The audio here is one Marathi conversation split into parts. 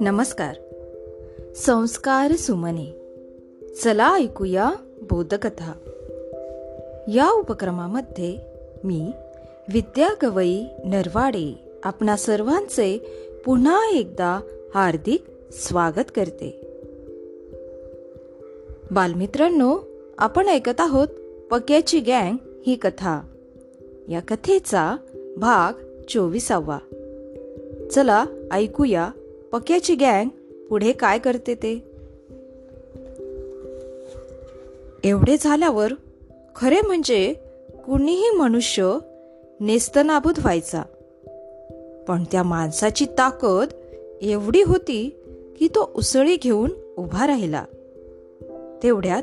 नमस्कार. संस्कार सुमने. चला ऐकूया बोधकथा. या उपक्रमामध्ये मी विद्या गवई नरवाडे आपणा सर्वांचे पुन्हा एकदा हार्दिक स्वागत करते. बालमित्रांनो आपण ऐकत आहोत पक्याची गँग ही कथा. या कथेचा भाग चोवीसावा. चला ऐकूया पक्याची गँग पुढे काय करते ते? एवढे झाल्यावर खरे म्हणजे कुणीही मनुष्य नेस्तनाबूत व्हायचा. पण त्या माणसाची ताकद एवढी होती की तो उसळी घेऊन उभा राहिला. तेवढ्यात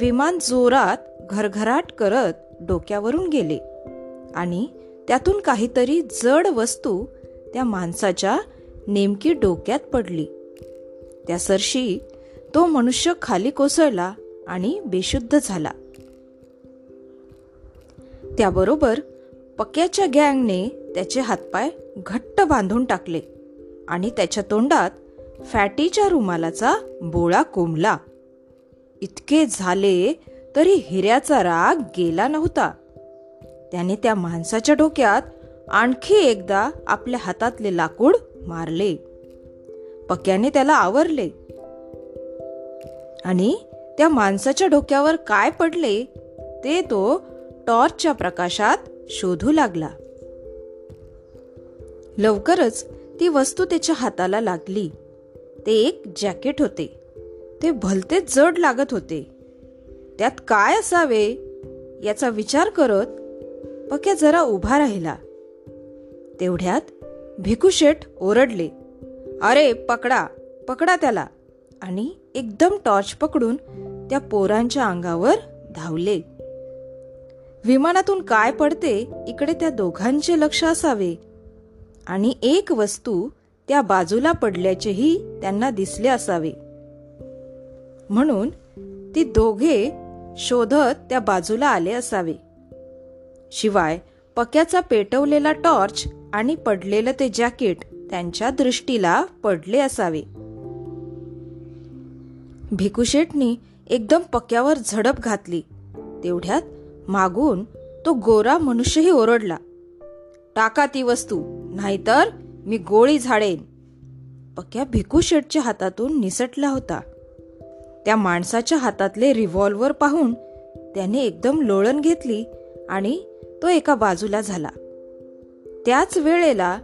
विमान जोरात घरघराट करत डोक्यावरून गेले आणि त्यातून काहीतरी जड वस्तू त्या माणसाच्या नेमकी डोक्यात पडली. त्या सरशी तो मनुष्य खाली कोसळला आणि बेशुद्ध झाला. त्याबरोबर पक्याच्या गँगने त्याचे हातपाय घट्ट बांधून टाकले आणि त्याच्या तोंडात फॅटीच्या रुमालाचा बोळा कोंबला. इतके झाले तरी हिऱ्याचा राग गेला नव्हता. त्याने त्या माणसाच्या डोक्यात आणखी एकदा आपल्या हातातले लाकूड मारले. पक्याने त्याला आवरले. आणि त्या माणसाच्या डोक्यावर काय पडले ते तो टॉर्चच्या प्रकाशात शोधू लागला. लवकरच ती वस्तू त्याच्या हाताला लागली. ते एक जॅकेट होते. ते भलतेच जड लागत होते. त्यात काय असावे याचा विचार करत पक्या जरा उभा राहिला. तेवढ्यात भिकुशेठ ओरडले अरे पकडा पकडा त्याला. आणि एकदम टॉर्च पकडून त्या पोरांच्या अंगावर धावले. विमानातून काय पडते इकडे त्या दोघांचे लक्ष असावे. आणि एक वस्तू त्या बाजूला पडल्याचेही त्यांना दिसले असावे. म्हणून ती दोघे शोधत त्या बाजूला आले असावे. शिवाय पक्याचा पेटवलेला टॉर्च आणि पडलेलं ते जॅकेट त्यांच्या दृष्टीला पडले असावे. भिकुशेटनी एकदम पक्यावर झडप घातली. तेवढ्यात मागून तो गोरा मनुष्यही ओरडला. टाका ती वस्तू नाहीतर मी गोळी झाडेन. पक्या भिकुशेटच्या हातातून निसटला होता. त्या माणसाच्या हातातले रिव्हॉल्वर पाहून त्याने एकदम लोळण घेतली आणि तो एका बाजूला झाला. त्याच वेळेला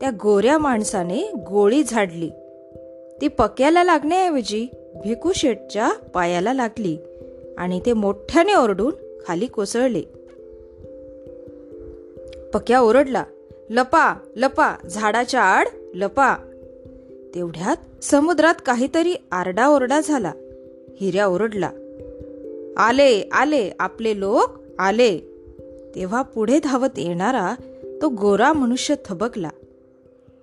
त्या गोऱ्या माणसाने गोळी झाडली. ती पक्याला लागण्याऐवजी भिकू शेटच्या पायाला लागली आणि ते मोठ्याने ओरडून खाली कोसळले. पक्या ओरडला लपा लपा झाडाच्या आड लपा. तेवढ्यात समुद्रात काहीतरी आरडाओरडा झाला. हिऱ्या ओरडला आले आले आपले लोक आले. तेव्हा पुढे धावत येणारा तो गोरा मनुष्य थबकला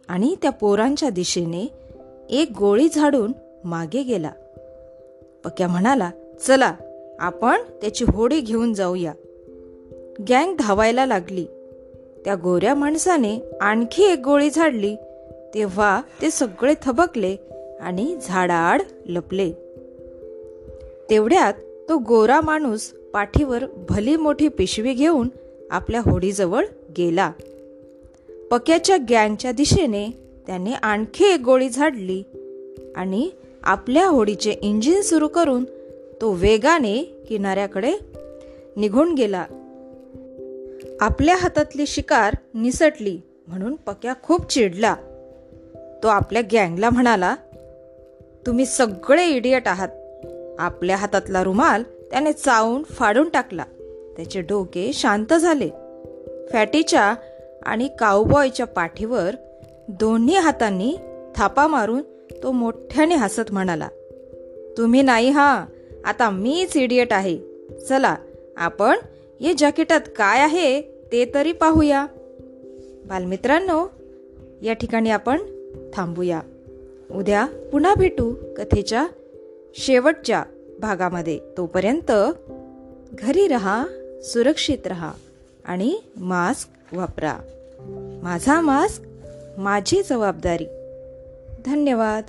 आणि त्या पोरांच्या दिशेने एक गोळी झाडून मागे गेला. पक्या म्हणाला चला आपण त्याची होडी घेऊन जाऊया. गँग धावायला लागली. त्या गोऱ्या माणसाने आणखी एक गोळी झाडली. तेव्हा ते सगळे थबकले आणि झाडाआड लपले. तेवढ्यात तो गोरा माणूस पाठीवर भली मोठी पिशवी घेऊन आपल्या होडीजवळ गेला. पक्याच्या गँगच्या दिशेने त्याने आणखी एक गोळी झाडली आणि आपल्या होडीचे इंजिन सुरू करून तो वेगाने किनाऱ्याकडे निघून गेला. आपल्या हातातली शिकार निसटली म्हणून पक्या खूप चिडला. तो आपल्या गँगला म्हणाला तुम्ही सगळे इडियट आहात. आपल्या हातातला रुमाल त्याने चावून फाडून टाकला. त्याचे डोके शांत झाले. फॅटीच्या आणि काऊबॉयच्या पाठीवर दोन्ही हातांनी थापा मारून तो मोठ्याने हसत म्हणाला तुम्ही नाही हा आता मीच इडियट आहे. चला आपण या जॅकेटात काय आहे ते तरी पाहूया. बालमित्रांनो या ठिकाणी आपण थांबूया. उद्या पुन्हा भेटू कथेच्या शेवटच्या भागामध्ये. तोपर्यंत घरी रहा सुरक्षित रहा आणि मास्क वापरा. माझा मास्क माझी जबाबदारी. धन्यवाद.